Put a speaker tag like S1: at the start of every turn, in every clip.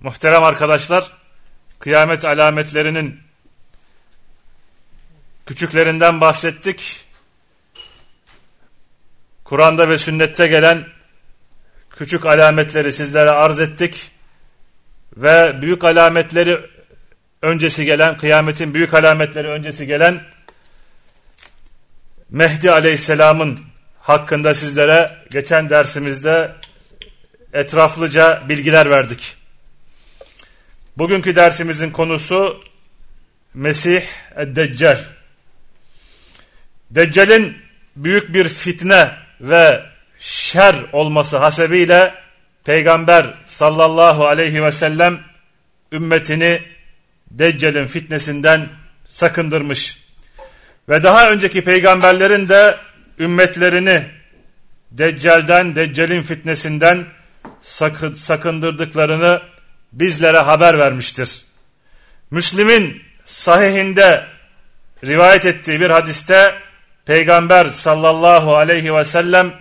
S1: Muhterem arkadaşlar, kıyamet alametlerinin küçüklerinden bahsettik. Kur'an'da ve sünnette gelen küçük alametleri sizlere arz ettik. Ve büyük alametleri öncesi gelen, kıyametin büyük alametleri öncesi gelen Mehdi Aleyhisselam'ın hakkında sizlere geçen dersimizde etraflıca bilgiler verdik. Bugünkü dersimizin konusu Mesih Deccal. Deccal'in büyük bir fitne ve şer olması hasebiyle Peygamber sallallahu aleyhi ve sellem ümmetini Deccal'in fitnesinden sakındırmış. Ve daha önceki peygamberlerin de ümmetlerini Deccal'den, Deccal'in fitnesinden sakındırdıklarını bizlere haber vermiştir. Müslim'in sahihinde rivayet ettiği bir hadiste Peygamber sallallahu aleyhi ve sellem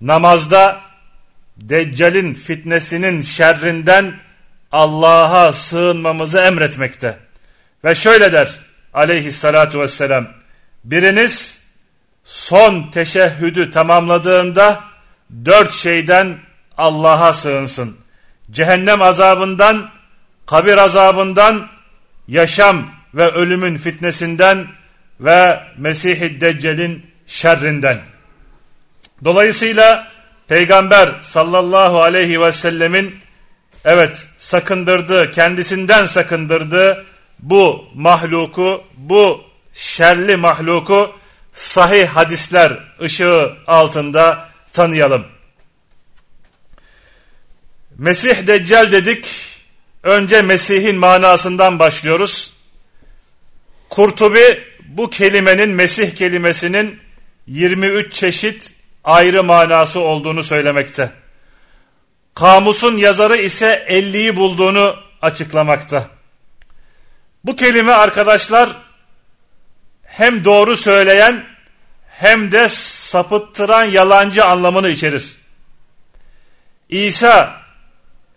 S1: namazda Deccal'in fitnesinin şerrinden Allah'a sığınmamızı emretmekte. Ve şöyle der aleyhissalatu vesselam biriniz son teşehhüdü tamamladığında dört şeyden Allah'a sığınsın cehennem azabından, kabir azabından, yaşam ve ölümün fitnesinden ve Mesih-i Deccal'in şerrinden. Dolayısıyla Peygamber sallallahu aleyhi ve sellemin evet sakındırdığı, kendisinden sakındırdığı bu mahluku, bu şerli mahluku sahih hadisler ışığı altında tanıyalım. Mesih Deccal dedik. Önce Mesih'in manasından başlıyoruz. Kurtubi bu kelimenin Mesih kelimesinin 23 çeşit ayrı manası olduğunu söylemekte. Kamusun yazarı ise 50'yi bulduğunu açıklamakta. Bu kelime arkadaşlar hem doğru söyleyen hem de sapıttıran yalancı anlamını içerir. İsa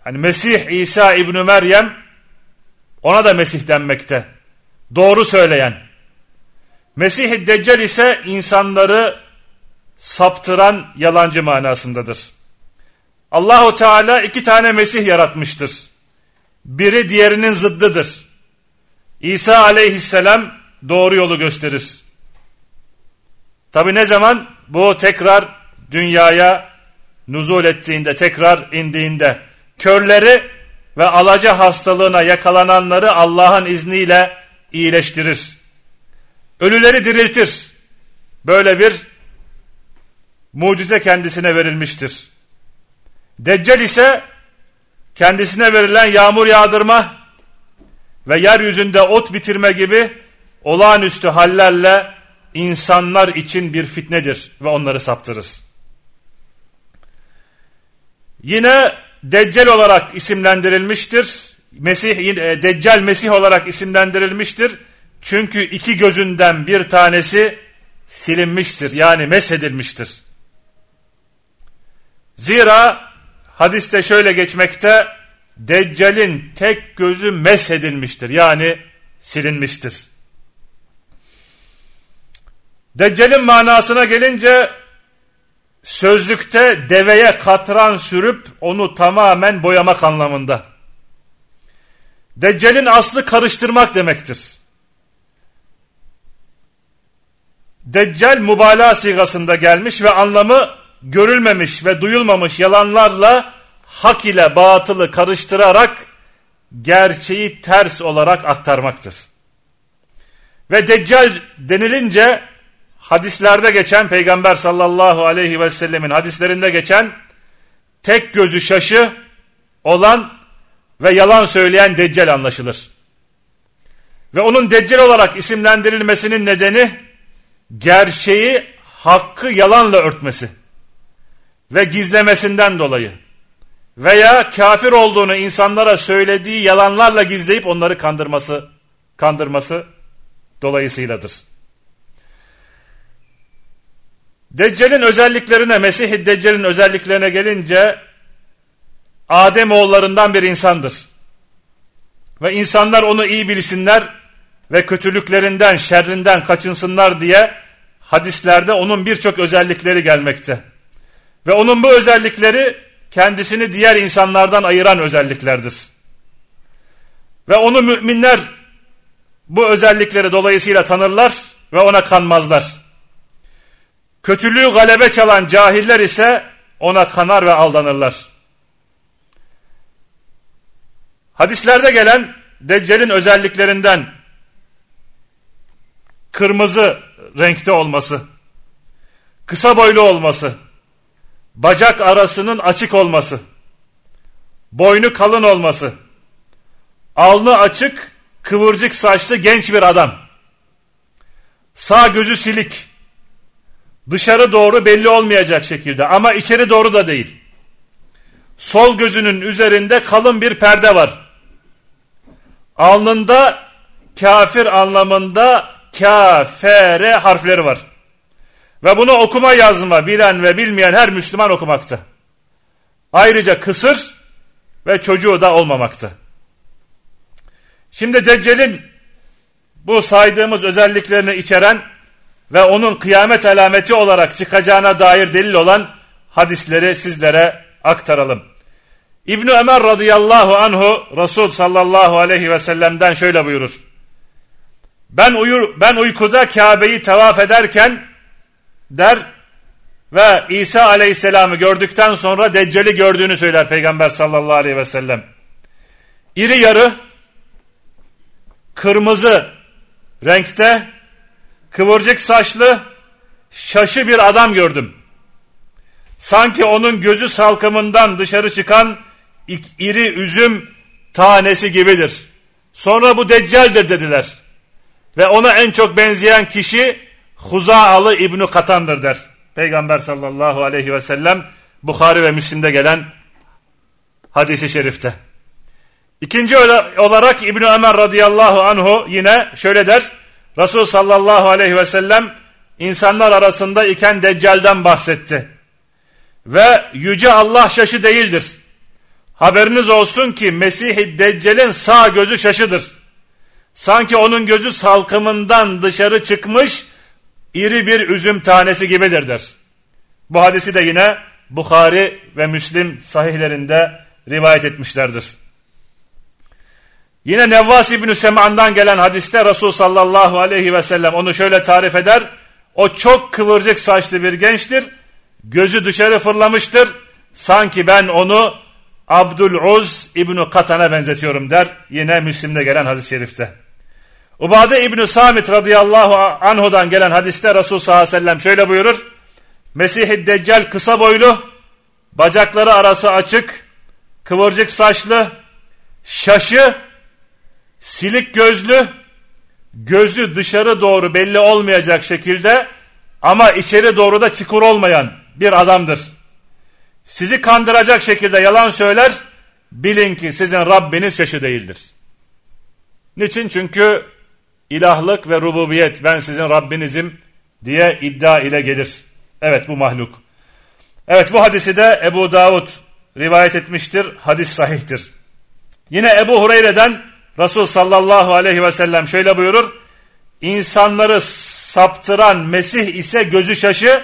S1: Hani Mesih İsa İbni Meryem ona da Mesih denmekte. Doğru söyleyen. Mesih-i Deccal ise insanları saptıran yalancı manasındadır. Allahu Teala iki tane Mesih yaratmıştır. Biri diğerinin zıddıdır. İsa aleyhisselam doğru yolu gösterir. Tabi ne zaman? Bu tekrar dünyaya nuzul ettiğinde, tekrar indiğinde körleri ve alaca hastalığına yakalananları Allah'ın izniyle iyileştirir. Ölüleri diriltir. Böyle bir mucize kendisine verilmiştir. Deccal ise kendisine verilen yağmur yağdırma ve yeryüzünde ot bitirme gibi olağanüstü hallerle insanlar için bir fitnedir ve onları saptırır. Yine Deccal olarak isimlendirilmiştir. Mesih, e, Deccal Mesih olarak isimlendirilmiştir. Çünkü iki gözünden bir tanesi silinmiştir. Yani mesedilmiştir. Zira hadiste şöyle geçmekte Deccal'in tek gözü mesedilmiştir. Yani silinmiştir. Deccal'in manasına gelince sözlükte deveye katran sürüp onu tamamen boyamak anlamında. Deccal'in aslı karıştırmak demektir. Deccal mübalağa sigasında gelmiş ve anlamı görülmemiş ve duyulmamış yalanlarla hak ile batılı karıştırarak gerçeği ters olarak aktarmaktır. Ve Deccal denilince hadislerde geçen peygamber sallallahu aleyhi ve sellemin hadislerinde geçen tek gözü şaşı olan ve yalan söyleyen Deccal anlaşılır. Ve onun Deccal olarak isimlendirilmesinin nedeni gerçeği hakkı yalanla örtmesi ve gizlemesinden dolayı veya kafir olduğunu insanlara söylediği yalanlarla gizleyip onları kandırması kandırması dolayısıyladır. Deccal'in özelliklerine, Mesih-i Deccal'in özelliklerine gelince Adem oğullarından bir insandır. Ve insanlar onu iyi bilsinler ve kötülüklerinden, şerrinden kaçınsınlar diye hadislerde onun birçok özellikleri gelmekte. Ve onun bu özellikleri kendisini diğer insanlardan ayıran özelliklerdir. Ve onu müminler bu özellikleri dolayısıyla tanırlar ve ona kanmazlar. Kötülüğü galebe çalan cahiller ise ona kanar ve aldanırlar. Hadislerde gelen Deccal'in özelliklerinden kırmızı renkte olması, kısa boylu olması, bacak arasının açık olması, boynu kalın olması, alnı açık, kıvırcık saçlı genç bir adam, sağ gözü silik, dışarı doğru belli olmayacak şekilde ama içeri doğru da değil. Sol gözünün üzerinde kalın bir perde var. Alnında kafir anlamında kafere harfleri var. Ve bunu okuma yazma bilen ve bilmeyen her Müslüman okumakta. Ayrıca kısır ve çocuğu da olmamakta. Şimdi Deccal'in bu saydığımız özelliklerini içeren ve onun kıyamet alameti olarak çıkacağına dair delil olan hadisleri sizlere aktaralım. İbn Ömer radıyallahu anhu Resul sallallahu aleyhi ve sellem'den şöyle buyurur. Ben uyur ben uykuda Kabe'yi tavaf ederken der ve İsa aleyhisselamı gördükten sonra Deccal'i gördüğünü söyler Peygamber sallallahu aleyhi ve sellem. İri yarı kırmızı renkte kıvırcık saçlı şaşı bir adam gördüm. Sanki onun gözü salkımından dışarı çıkan iri üzüm tanesi gibidir. Sonra bu deccaldir dediler. Ve ona en çok benzeyen kişi Huzaalı İbni Katan'dır der. Peygamber sallallahu aleyhi ve sellem Bukhari ve Müslim'de gelen hadisi şerifte. İkinci olarak İbni Ömer radıyallahu anhu yine şöyle der. Resul sallallahu aleyhi ve sellem insanlar arasında iken Deccal'den bahsetti. Ve yüce Allah şaşı değildir. Haberiniz olsun ki Mesih-i Deccal'in sağ gözü şaşıdır. Sanki onun gözü salkımından dışarı çıkmış iri bir üzüm tanesi gibidir der. Bu hadisi de yine Bukhari ve Müslim sahihlerinde rivayet etmişlerdir. Yine Nevvas İbni Sem'an'dan gelen hadiste Resul sallallahu aleyhi ve sellem onu şöyle tarif eder. O çok kıvırcık saçlı bir gençtir. Gözü dışarı fırlamıştır. Sanki ben onu Abdüluz İbni Katan'a benzetiyorum der. Yine Müslim'de gelen hadis-i şerifte. Ubade İbni Samit radıyallahu anhudan gelen hadiste Resul sallallahu aleyhi ve sellem şöyle buyurur. Mesih-i Deccal kısa boylu, bacakları arası açık, kıvırcık saçlı, şaşı silik gözlü, gözü dışarı doğru belli olmayacak şekilde ama içeri doğru da çukur olmayan bir adamdır. Sizi kandıracak şekilde yalan söyler, bilin ki sizin Rabbiniz şaşı değildir. Niçin? Çünkü ilahlık ve rububiyet ben sizin Rabbinizim diye iddia ile gelir. Evet bu mahluk. Evet bu hadisi de Ebu Davud rivayet etmiştir. Hadis sahihtir. Yine Ebu Hureyre'den Resul sallallahu aleyhi ve sellem şöyle buyurur. İnsanları saptıran Mesih ise gözü şaşı,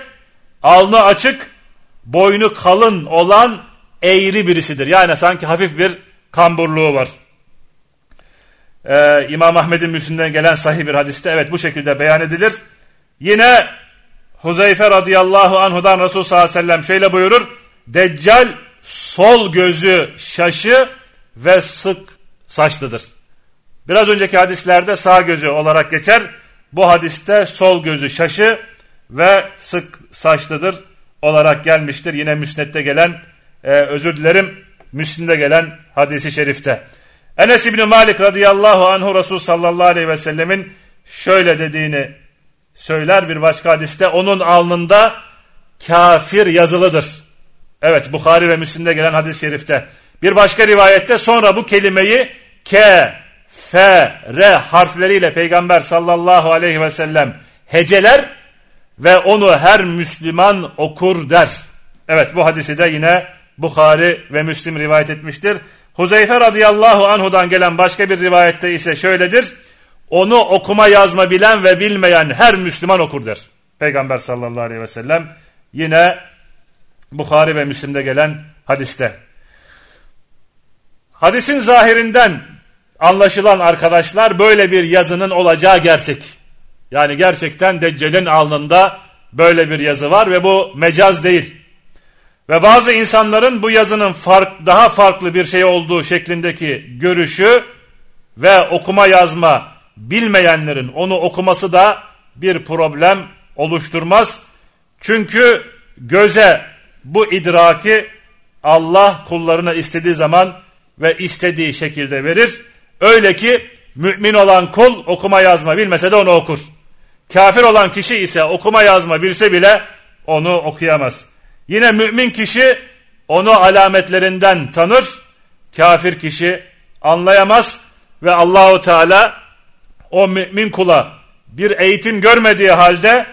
S1: alnı açık, boynu kalın olan eğri birisidir. Yani sanki hafif bir kamburluğu var. Ee, İmam Ahmet'in müslümden gelen sahih bir hadiste evet bu şekilde beyan edilir. Yine Huzeyfe radıyallahu anhudan Resul sallallahu aleyhi ve sellem şöyle buyurur. Deccal sol gözü şaşı ve sık saçlıdır. Biraz önceki hadislerde sağ gözü olarak geçer. Bu hadiste sol gözü şaşı ve sık saçlıdır olarak gelmiştir. Yine müsnette gelen, e, özür dilerim, Müslim'de gelen hadisi şerifte. Enes İbni Malik radıyallahu anhu Resul sallallahu aleyhi ve sellemin şöyle dediğini söyler bir başka hadiste. Onun alnında kafir yazılıdır. Evet Bukhari ve Müslim'de gelen hadis-i şerifte. Bir başka rivayette sonra bu kelimeyi K, F, R harfleriyle Peygamber sallallahu aleyhi ve sellem heceler ve onu her Müslüman okur der. Evet bu hadisi de yine Bukhari ve Müslim rivayet etmiştir. Huzeyfe radıyallahu anhudan gelen başka bir rivayette ise şöyledir. Onu okuma yazma bilen ve bilmeyen her Müslüman okur der. Peygamber sallallahu aleyhi ve sellem yine Bukhari ve Müslim'de gelen hadiste. Hadisin zahirinden anlaşılan arkadaşlar böyle bir yazının olacağı gerçek. Yani gerçekten Deccal'in alnında böyle bir yazı var ve bu mecaz değil. Ve bazı insanların bu yazının fark, daha farklı bir şey olduğu şeklindeki görüşü ve okuma yazma bilmeyenlerin onu okuması da bir problem oluşturmaz. Çünkü göze bu idraki Allah kullarına istediği zaman ve istediği şekilde verir. Öyle ki mümin olan kul okuma yazma bilmese de onu okur. Kafir olan kişi ise okuma yazma bilse bile onu okuyamaz. Yine mümin kişi onu alametlerinden tanır. Kafir kişi anlayamaz ve Allahu Teala o mümin kula bir eğitim görmediği halde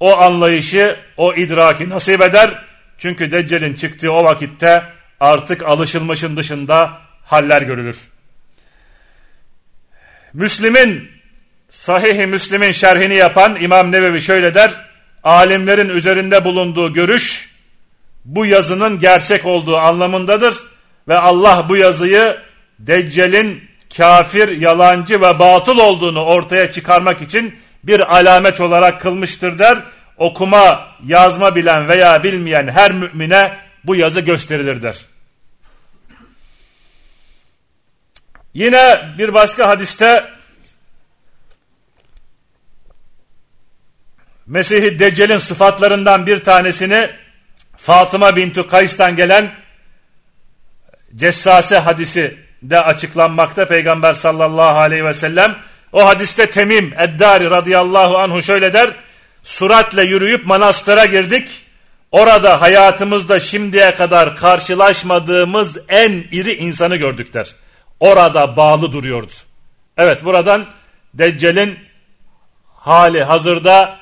S1: o anlayışı, o idraki nasip eder. Çünkü Deccal'in çıktığı o vakitte artık alışılmışın dışında haller görülür. Müslim'in, Sahih-i Müslim'in şerhini yapan İmam Nevevi şöyle der. Alimlerin üzerinde bulunduğu görüş bu yazının gerçek olduğu anlamındadır. Ve Allah bu yazıyı Deccal'in kafir, yalancı ve batıl olduğunu ortaya çıkarmak için bir alamet olarak kılmıştır der. Okuma, yazma bilen veya bilmeyen her mümine bu yazı gösterilir der. Yine bir başka hadiste Mesih-i Deccal'in sıfatlarından bir tanesini Fatıma binti Kays'tan gelen Cessase hadisi de açıklanmakta Peygamber sallallahu aleyhi ve sellem. O hadiste Temim Eddari radıyallahu anhu şöyle der. Suratle yürüyüp manastıra girdik. Orada hayatımızda şimdiye kadar karşılaşmadığımız en iri insanı gördük der. Orada bağlı duruyordu. Evet buradan Deccal'in hali hazırda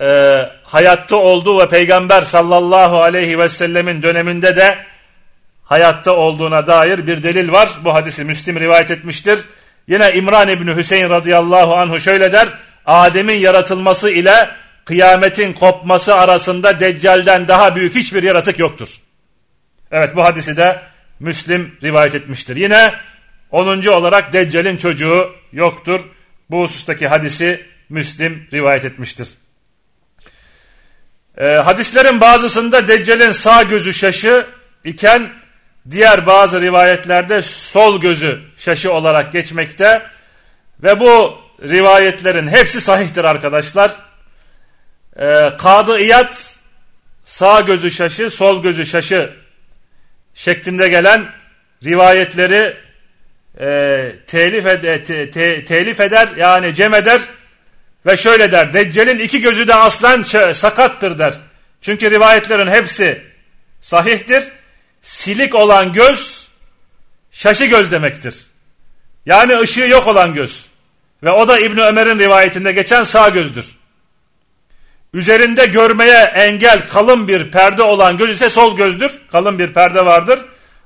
S1: e, hayatta olduğu ve Peygamber sallallahu aleyhi ve sellemin döneminde de hayatta olduğuna dair bir delil var. Bu hadisi Müslim rivayet etmiştir. Yine İmran İbni Hüseyin radıyallahu anhu şöyle der. Adem'in yaratılması ile kıyametin kopması arasında Deccal'den daha büyük hiçbir yaratık yoktur. Evet bu hadisi de Müslim rivayet etmiştir. Yine 10. olarak Deccal'in çocuğu yoktur. Bu husustaki hadisi Müslim rivayet etmiştir. Ee, hadislerin bazısında Deccal'in sağ gözü şaşı iken diğer bazı rivayetlerde sol gözü şaşı olarak geçmekte ve bu rivayetlerin hepsi sahihtir arkadaşlar. Ee, Kadı İyad sağ gözü şaşı, sol gözü şaşı şeklinde gelen rivayetleri e, telif, ed te, te, telif eder yani cem eder ve şöyle der. Deccal'in iki gözü de aslan sakattır der. Çünkü rivayetlerin hepsi sahihtir silik olan göz şaşı göz demektir. Yani ışığı yok olan göz. Ve o da İbni Ömer'in rivayetinde geçen sağ gözdür. Üzerinde görmeye engel kalın bir perde olan göz ise sol gözdür. Kalın bir perde vardır.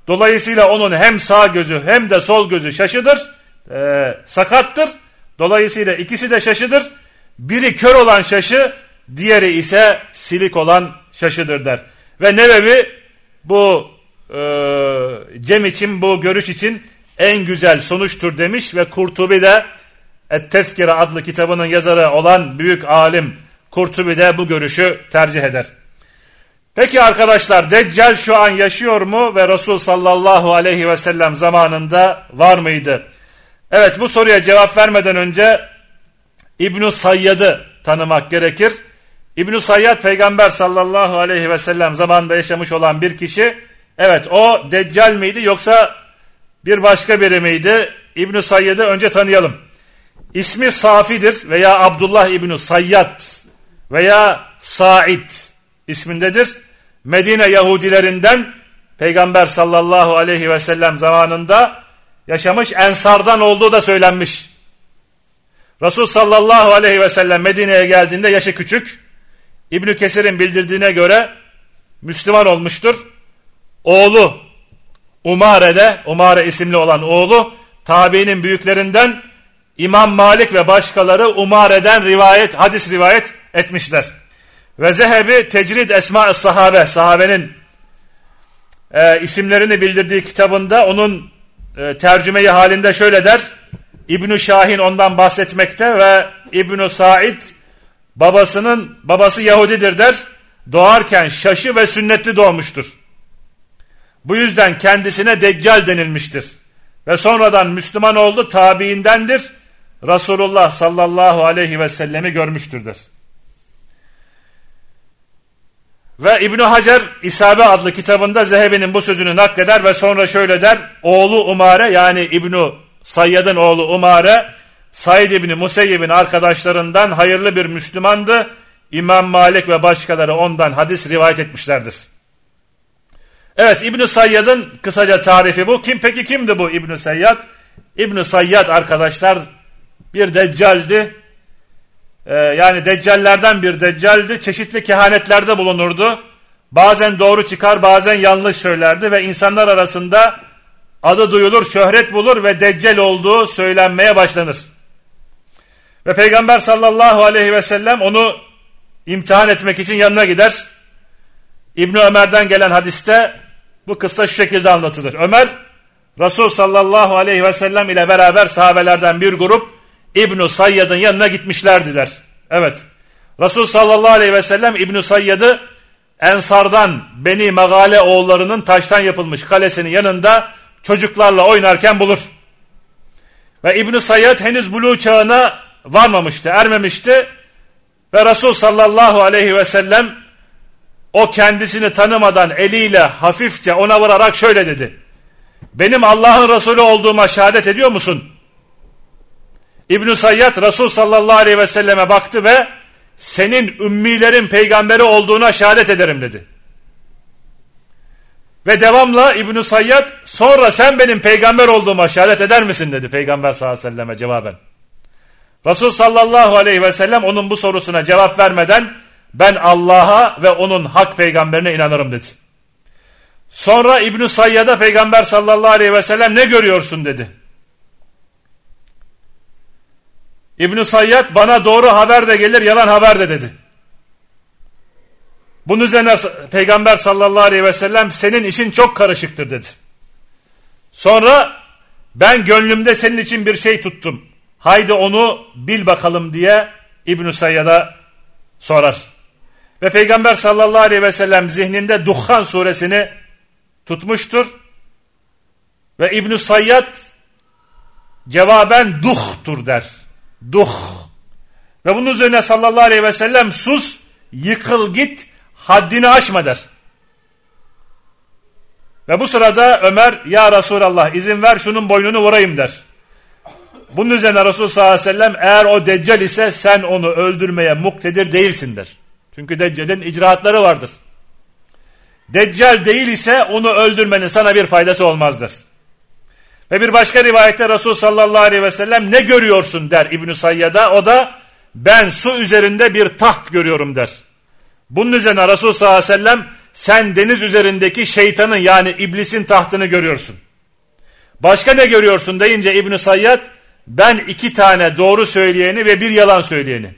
S1: Dolayısıyla onun hem sağ gözü hem de sol gözü şaşıdır. E, sakattır. Dolayısıyla ikisi de şaşıdır. Biri kör olan şaşı, diğeri ise silik olan şaşıdır der. Ve Nevevi bu e, Cem için bu görüş için en güzel sonuçtur demiş ve Kurtubi de Et-Tezkire adlı kitabının yazarı olan büyük alim Kurtubi de bu görüşü tercih eder. Peki arkadaşlar Deccal şu an yaşıyor mu ve Resul sallallahu aleyhi ve sellem zamanında var mıydı? Evet bu soruya cevap vermeden önce İbn-i Sayyad'ı tanımak gerekir. İbn-i Sayyad peygamber sallallahu aleyhi ve sellem zamanında yaşamış olan bir kişi Evet o Deccal miydi yoksa bir başka biri miydi? İbn-i Sayyed'i önce tanıyalım. İsmi Safi'dir veya Abdullah İbn-i Sayyad veya Said ismindedir. Medine Yahudilerinden Peygamber sallallahu aleyhi ve sellem zamanında yaşamış ensardan olduğu da söylenmiş. Resul sallallahu aleyhi ve sellem Medine'ye geldiğinde yaşı küçük. İbn Kesir'in bildirdiğine göre Müslüman olmuştur. Oğlu Umare'de, Umare isimli olan oğlu tabiinin büyüklerinden İmam Malik ve başkaları Umare'den rivayet, hadis rivayet etmişler. Ve Zehebi Tecrid Esma-ı Sahabe, sahabenin e, isimlerini bildirdiği kitabında onun e, tercümeyi halinde şöyle der. İbnü Şahin ondan bahsetmekte ve İbnü Said babasının babası Yahudidir der. Doğarken şaşı ve sünnetli doğmuştur. Bu yüzden kendisine Deccal denilmiştir. Ve sonradan Müslüman oldu tabiindendir. Resulullah sallallahu aleyhi ve sellemi görmüştürdür. Ve İbn Hacer İsabe adlı kitabında Zehebi'nin bu sözünü nakleder ve sonra şöyle der. Oğlu Umare yani İbn Sayyad'ın oğlu Umare Said İbni Museyyib'in arkadaşlarından hayırlı bir Müslümandı. İmam Malik ve başkaları ondan hadis rivayet etmişlerdir. Evet İbn Sayyad'ın kısaca tarifi bu. Kim peki kimdi bu İbn Sayyad? İbn Sayyad arkadaşlar bir deccaldi. Ee, yani deccallerden bir deccaldi. Çeşitli kehanetlerde bulunurdu. Bazen doğru çıkar bazen yanlış söylerdi ve insanlar arasında adı duyulur, şöhret bulur ve deccal olduğu söylenmeye başlanır. Ve Peygamber sallallahu aleyhi ve sellem onu imtihan etmek için yanına gider. İbni Ömer'den gelen hadiste bu kıssa şu şekilde anlatılır. Ömer, Resul sallallahu aleyhi ve sellem ile beraber sahabelerden bir grup İbn-i Sayyad'ın yanına gitmişlerdi der. Evet. Resul sallallahu aleyhi ve sellem İbn-i Sayyad'ı Ensardan Beni Megale oğullarının taştan yapılmış kalesinin yanında çocuklarla oynarken bulur. Ve İbn-i Sayyad henüz buluğ çağına varmamıştı, ermemişti. Ve Resul sallallahu aleyhi ve sellem o kendisini tanımadan eliyle hafifçe ona vurarak şöyle dedi. Benim Allah'ın Resulü olduğuma şehadet ediyor musun? İbn-i Sayyad Resul sallallahu aleyhi ve selleme baktı ve senin ümmilerin peygamberi olduğuna şehadet ederim dedi. Ve devamla İbn-i Sayyad sonra sen benim peygamber olduğuma şehadet eder misin dedi peygamber sallallahu aleyhi ve selleme cevaben. Resul sallallahu aleyhi ve sellem onun bu sorusuna cevap vermeden ben Allah'a ve onun hak peygamberine inanırım dedi. Sonra İbn-i Sayyad'a peygamber sallallahu aleyhi ve sellem ne görüyorsun dedi. İbn-i Sayyad bana doğru haber de gelir yalan haber de dedi. Bunun üzerine peygamber sallallahu aleyhi ve sellem senin işin çok karışıktır dedi. Sonra ben gönlümde senin için bir şey tuttum. Haydi onu bil bakalım diye İbn-i Sayyad'a sorar. Ve Peygamber sallallahu aleyhi ve sellem zihninde Duhan suresini tutmuştur. Ve İbn-i Sayyad cevaben duhtur der. Duh. Ve bunun üzerine sallallahu aleyhi ve sellem sus, yıkıl git, haddini aşma der. Ve bu sırada Ömer ya Resulallah izin ver şunun boynunu vurayım der. Bunun üzerine Resul sallallahu aleyhi ve sellem eğer o deccal ise sen onu öldürmeye muktedir değilsin der. Çünkü deccalin icraatları vardır. Deccal değil ise onu öldürmenin sana bir faydası olmazdır. Ve bir başka rivayette Resul sallallahu aleyhi ve sellem ne görüyorsun der İbn-i Sayyad'a. O da ben su üzerinde bir taht görüyorum der. Bunun üzerine Resul sallallahu aleyhi ve sellem sen deniz üzerindeki şeytanın yani iblisin tahtını görüyorsun. Başka ne görüyorsun deyince İbn-i Sayyad ben iki tane doğru söyleyeni ve bir yalan söyleyeni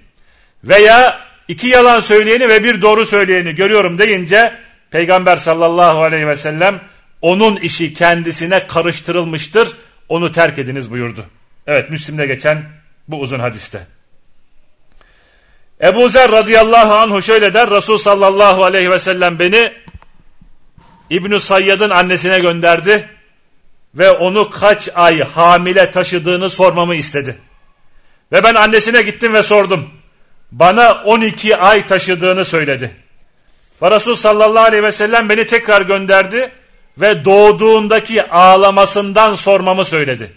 S1: veya iki yalan söyleyeni ve bir doğru söyleyeni görüyorum deyince Peygamber sallallahu aleyhi ve sellem onun işi kendisine karıştırılmıştır onu terk ediniz buyurdu. Evet Müslim'de geçen bu uzun hadiste. Ebu Zer radıyallahu anhu şöyle der Resul sallallahu aleyhi ve sellem beni İbn-i Sayyad'ın annesine gönderdi ve onu kaç ay hamile taşıdığını sormamı istedi. Ve ben annesine gittim ve sordum. Bana 12 ay taşıdığını söyledi. Ve Resul sallallahu aleyhi ve sellem beni tekrar gönderdi ve doğduğundaki ağlamasından sormamı söyledi.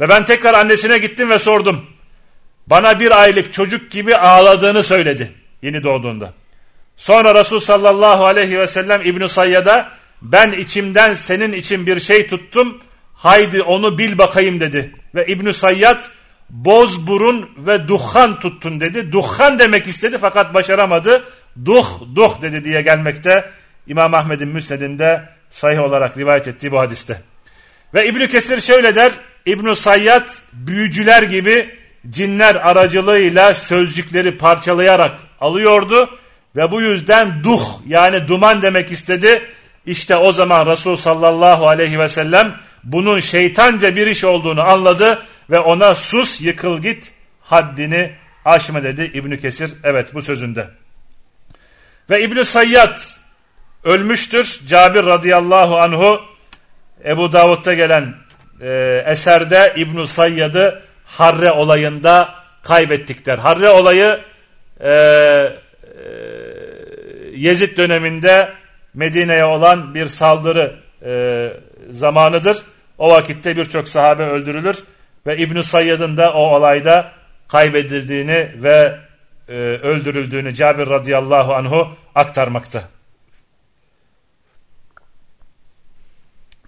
S1: Ve ben tekrar annesine gittim ve sordum. Bana bir aylık çocuk gibi ağladığını söyledi yeni doğduğunda. Sonra Resul sallallahu aleyhi ve sellem İbn-i Sayyad'a ben içimden senin için bir şey tuttum haydi onu bil bakayım dedi. Ve İbn-i Sayyad boz burun ve duhan tuttun dedi. Duhan demek istedi fakat başaramadı. Duh duh dedi diye gelmekte. İmam Ahmed'in müsnedinde sahih olarak rivayet ettiği bu hadiste. Ve İbn Kesir şöyle der. İbn Sayyad büyücüler gibi cinler aracılığıyla sözcükleri parçalayarak alıyordu ve bu yüzden duh yani duman demek istedi. İşte o zaman Resul sallallahu aleyhi ve sellem bunun şeytanca bir iş olduğunu anladı ve ona sus yıkıl git haddini aşma dedi İbn Kesir evet bu sözünde. Ve İbn Sayyad ölmüştür. Cabir radıyallahu anhu Ebu Davud'da gelen e, eserde İbn Sayyad'ı Harre olayında kaybettikler. Harre olayı e, e, Yezid döneminde Medine'ye olan bir saldırı e, zamanıdır. O vakitte birçok sahabe öldürülür ve İbn Sayyad'ın da o olayda kaybedildiğini ve e, öldürüldüğünü Cabir radıyallahu anhu aktarmakta.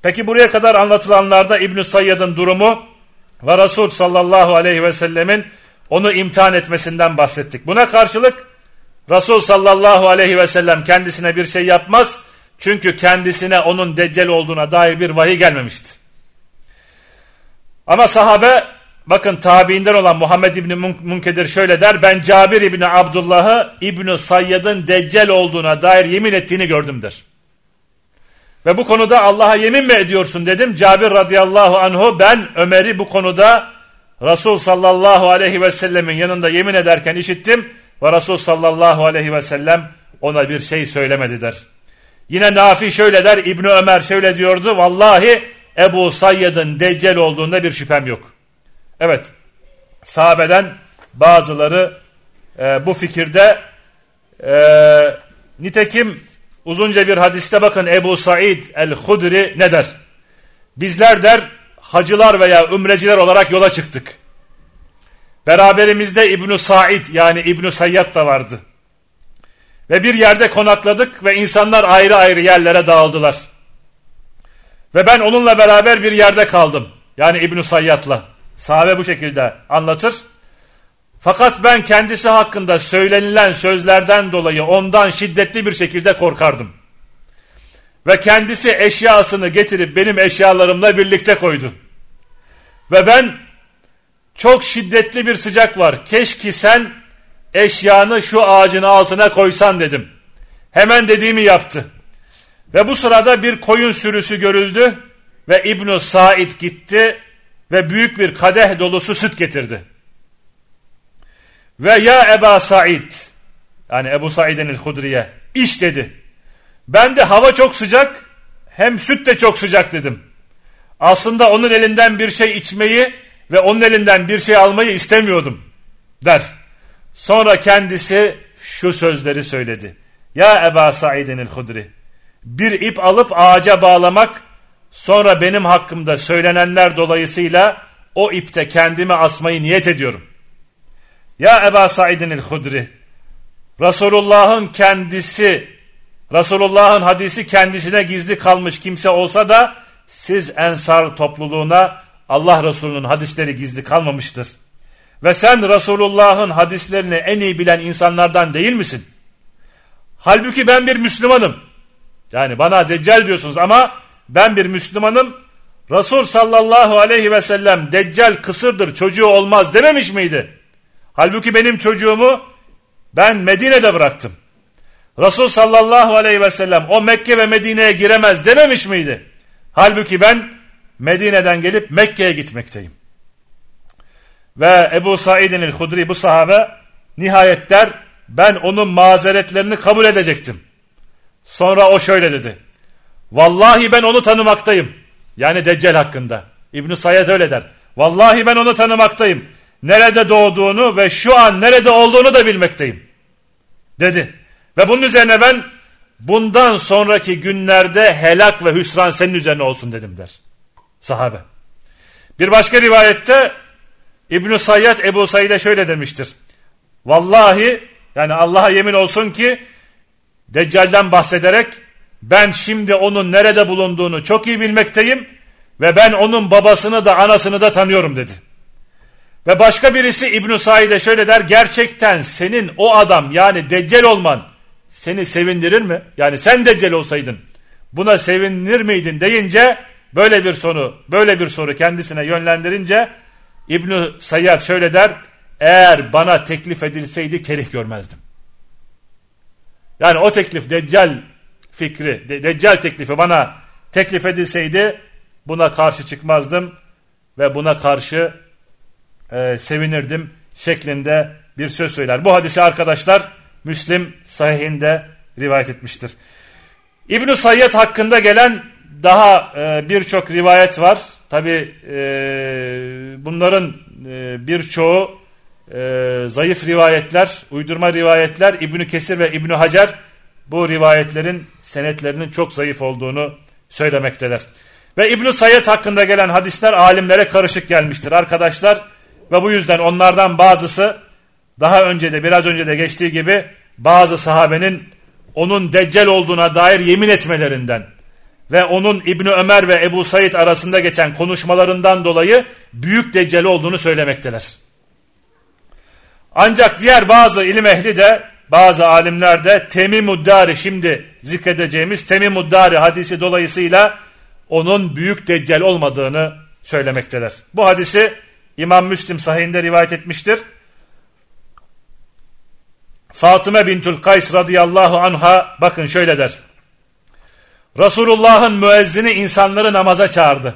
S1: Peki buraya kadar anlatılanlarda İbn Sayyad'ın durumu ve Resul sallallahu aleyhi ve sellemin onu imtihan etmesinden bahsettik. Buna karşılık Resul sallallahu aleyhi ve sellem kendisine bir şey yapmaz. Çünkü kendisine onun deccal olduğuna dair bir vahiy gelmemişti. Ama sahabe bakın tabiinden olan Muhammed İbni Munkedir şöyle der. Ben Cabir İbni Abdullah'ı İbni Sayyad'ın deccal olduğuna dair yemin ettiğini gördüm der. Ve bu konuda Allah'a yemin mi ediyorsun dedim. Cabir radıyallahu anhu ben Ömer'i bu konuda Resul sallallahu aleyhi ve sellemin yanında yemin ederken işittim. Ve Resul sallallahu aleyhi ve sellem ona bir şey söylemedi der. Yine Nafi şöyle der İbni Ömer şöyle diyordu. Vallahi Ebu Sayyad'ın deccal olduğunda bir şüphem yok. Evet sahabeden bazıları e, bu fikirde e, nitekim uzunca bir hadiste bakın Ebu Said el-Hudri ne der? Bizler der hacılar veya ümreciler olarak yola çıktık. Beraberimizde İbn Said yani İbn Sayyad da vardı. Ve bir yerde konakladık ve insanlar ayrı ayrı yerlere dağıldılar. Ve ben onunla beraber bir yerde kaldım. Yani İbn Sayyad'la. Sahabe bu şekilde anlatır. Fakat ben kendisi hakkında söylenilen sözlerden dolayı ondan şiddetli bir şekilde korkardım. Ve kendisi eşyasını getirip benim eşyalarımla birlikte koydu. Ve ben çok şiddetli bir sıcak var. Keşke sen eşyanı şu ağacın altına koysan dedim. Hemen dediğimi yaptı. Ve bu sırada bir koyun sürüsü görüldü ve İbn Said gitti ve büyük bir kadeh dolusu süt getirdi. Ve ya Eba Said yani Ebu Said'in el-Hudriye iş dedi. Ben de hava çok sıcak hem süt de çok sıcak dedim. Aslında onun elinden bir şey içmeyi ve onun elinden bir şey almayı istemiyordum der. Sonra kendisi şu sözleri söyledi. Ya Eba Said'in el-Hudri bir ip alıp ağaca bağlamak sonra benim hakkımda söylenenler dolayısıyla o ipte kendimi asmayı niyet ediyorum. Ya Eba Said'in el-Hudri Resulullah'ın kendisi Resulullah'ın hadisi kendisine gizli kalmış kimse olsa da siz ensar topluluğuna Allah Resulü'nün hadisleri gizli kalmamıştır. Ve sen Resulullah'ın hadislerini en iyi bilen insanlardan değil misin? Halbuki ben bir Müslümanım. Yani bana deccal diyorsunuz ama ben bir Müslümanım. Resul sallallahu aleyhi ve sellem deccal kısırdır çocuğu olmaz dememiş miydi? Halbuki benim çocuğumu ben Medine'de bıraktım. Resul sallallahu aleyhi ve sellem o Mekke ve Medine'ye giremez dememiş miydi? Halbuki ben Medine'den gelip Mekke'ye gitmekteyim. Ve Ebu Said'in el-Hudri bu sahabe nihayet der ben onun mazeretlerini kabul edecektim. Sonra o şöyle dedi. Vallahi ben onu tanımaktayım. Yani Deccal hakkında. İbn-i Sayyid öyle der. Vallahi ben onu tanımaktayım nerede doğduğunu ve şu an nerede olduğunu da bilmekteyim. Dedi. Ve bunun üzerine ben bundan sonraki günlerde helak ve hüsran senin üzerine olsun dedim der. Sahabe. Bir başka rivayette İbn-i Sayyad Ebu Said'e şöyle demiştir. Vallahi yani Allah'a yemin olsun ki Deccal'den bahsederek ben şimdi onun nerede bulunduğunu çok iyi bilmekteyim ve ben onun babasını da anasını da tanıyorum dedi. Ve başka birisi İbn-i Said'e şöyle der gerçekten senin o adam yani Deccal olman seni sevindirir mi? Yani sen Deccal olsaydın buna sevinir miydin deyince böyle bir soru böyle bir soru kendisine yönlendirince İbn-i Sayyad şöyle der eğer bana teklif edilseydi kerih görmezdim. Yani o teklif Deccal fikri, de, Deccal teklifi bana teklif edilseydi buna karşı çıkmazdım ve buna karşı e, sevinirdim şeklinde bir söz söyler. Bu hadisi arkadaşlar Müslim sahihinde rivayet etmiştir. İbn-i Sayyid hakkında gelen daha e, birçok rivayet var. Tabi e, bunların e, birçoğu e, zayıf rivayetler, uydurma rivayetler İbn Kesir ve İbn Hacer bu rivayetlerin senetlerinin çok zayıf olduğunu söylemekteler. Ve İbn Sayyid hakkında gelen hadisler alimlere karışık gelmiştir arkadaşlar. Ve bu yüzden onlardan bazısı daha önce de biraz önce de geçtiği gibi bazı sahabenin onun deccal olduğuna dair yemin etmelerinden ve onun İbni Ömer ve Ebu Said arasında geçen konuşmalarından dolayı büyük deccal olduğunu söylemekteler. Ancak diğer bazı ilim ehli de bazı alimler de Temimuddari şimdi zikredeceğimiz Temimuddari hadisi dolayısıyla onun büyük deccal olmadığını söylemekteler. Bu hadisi İmam Müslim sahihinde rivayet etmiştir. Fatıma bintül Kays radıyallahu anha bakın şöyle der. Resulullah'ın müezzini insanları namaza çağırdı.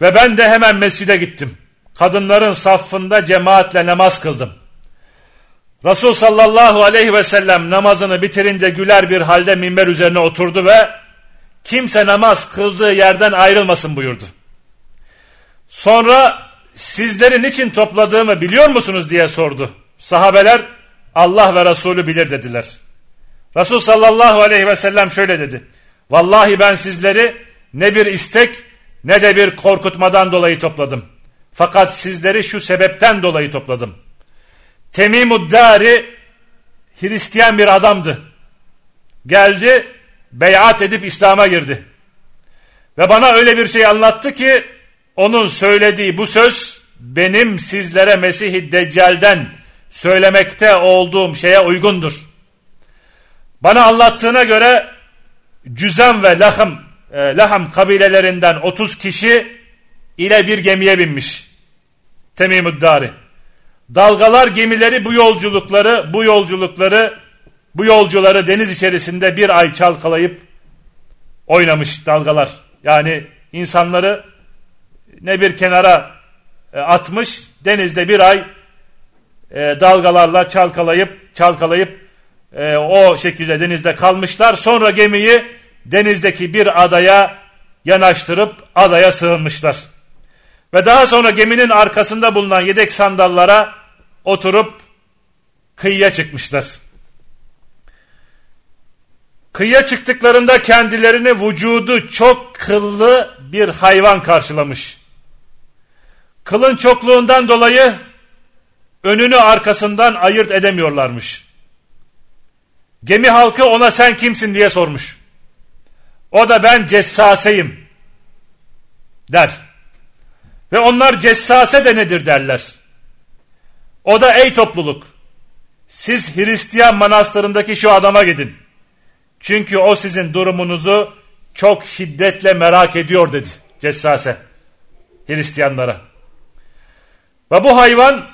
S1: Ve ben de hemen mescide gittim. Kadınların safında cemaatle namaz kıldım. Resul sallallahu aleyhi ve sellem namazını bitirince güler bir halde minber üzerine oturdu ve kimse namaz kıldığı yerden ayrılmasın buyurdu. Sonra sizlerin için topladığımı biliyor musunuz diye sordu. Sahabeler Allah ve Resulü bilir dediler. Resul sallallahu aleyhi ve sellem şöyle dedi. Vallahi ben sizleri ne bir istek ne de bir korkutmadan dolayı topladım. Fakat sizleri şu sebepten dolayı topladım. Temimuddari Hristiyan bir adamdı. Geldi beyat edip İslam'a girdi. Ve bana öyle bir şey anlattı ki onun söylediği bu söz benim sizlere Mesih-i Deccal'den söylemekte olduğum şeye uygundur. Bana anlattığına göre Cüzem ve Lahım, e, Laham kabilelerinden 30 kişi ile bir gemiye binmiş. Temimüddari. Dalgalar gemileri bu yolculukları, bu yolculukları, bu yolcuları deniz içerisinde bir ay çalkalayıp oynamış dalgalar. Yani insanları ne bir kenara e, atmış, denizde bir ay e, dalgalarla çalkalayıp çalkalayıp e, o şekilde denizde kalmışlar. Sonra gemiyi denizdeki bir adaya yanaştırıp adaya sığınmışlar. Ve daha sonra geminin arkasında bulunan yedek sandallara oturup kıyıya çıkmışlar. Kıyıya çıktıklarında kendilerini vücudu çok kıllı bir hayvan karşılamış. Kılın çokluğundan dolayı önünü arkasından ayırt edemiyorlarmış. Gemi halkı ona sen kimsin diye sormuş. O da ben cessaseyim der. Ve onlar cessase de nedir derler. O da ey topluluk siz Hristiyan manastırındaki şu adama gidin. Çünkü o sizin durumunuzu çok şiddetle merak ediyor dedi cessase Hristiyanlara. Ve bu hayvan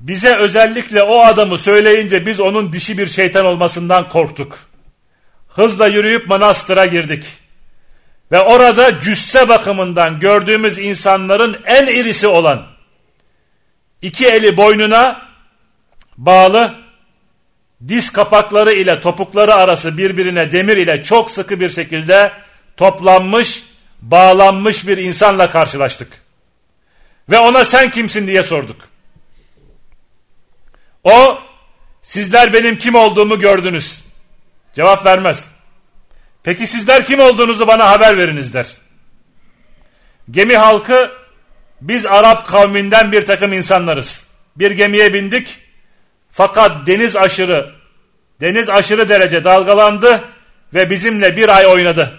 S1: bize özellikle o adamı söyleyince biz onun dişi bir şeytan olmasından korktuk. Hızla yürüyüp manastıra girdik. Ve orada cüsse bakımından gördüğümüz insanların en irisi olan iki eli boynuna bağlı diz kapakları ile topukları arası birbirine demir ile çok sıkı bir şekilde toplanmış, bağlanmış bir insanla karşılaştık. Ve ona sen kimsin diye sorduk. O sizler benim kim olduğumu gördünüz. Cevap vermez. Peki sizler kim olduğunuzu bana haber veriniz der. Gemi halkı biz Arap kavminden bir takım insanlarız. Bir gemiye bindik fakat deniz aşırı deniz aşırı derece dalgalandı ve bizimle bir ay oynadı.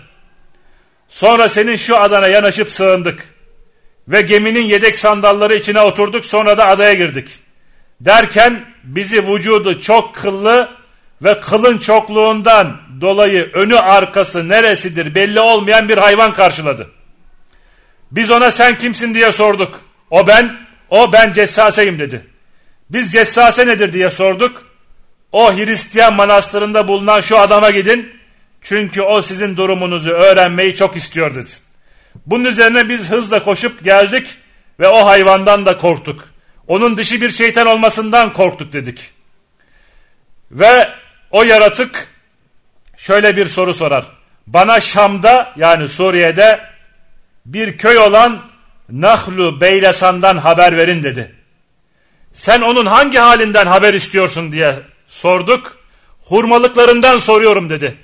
S1: Sonra senin şu adana yanaşıp sığındık ve geminin yedek sandalları içine oturduk sonra da adaya girdik. Derken bizi vücudu çok kıllı ve kılın çokluğundan dolayı önü arkası neresidir belli olmayan bir hayvan karşıladı. Biz ona sen kimsin diye sorduk. O ben, o ben cessaseyim dedi. Biz cessase nedir diye sorduk. O Hristiyan manastırında bulunan şu adama gidin. Çünkü o sizin durumunuzu öğrenmeyi çok istiyor dedi. Bunun üzerine biz hızla koşup geldik ve o hayvandan da korktuk. Onun dışı bir şeytan olmasından korktuk dedik. Ve o yaratık şöyle bir soru sorar. Bana Şam'da yani Suriye'de bir köy olan Nahlu Beylesan'dan haber verin dedi. Sen onun hangi halinden haber istiyorsun diye sorduk. Hurmalıklarından soruyorum dedi.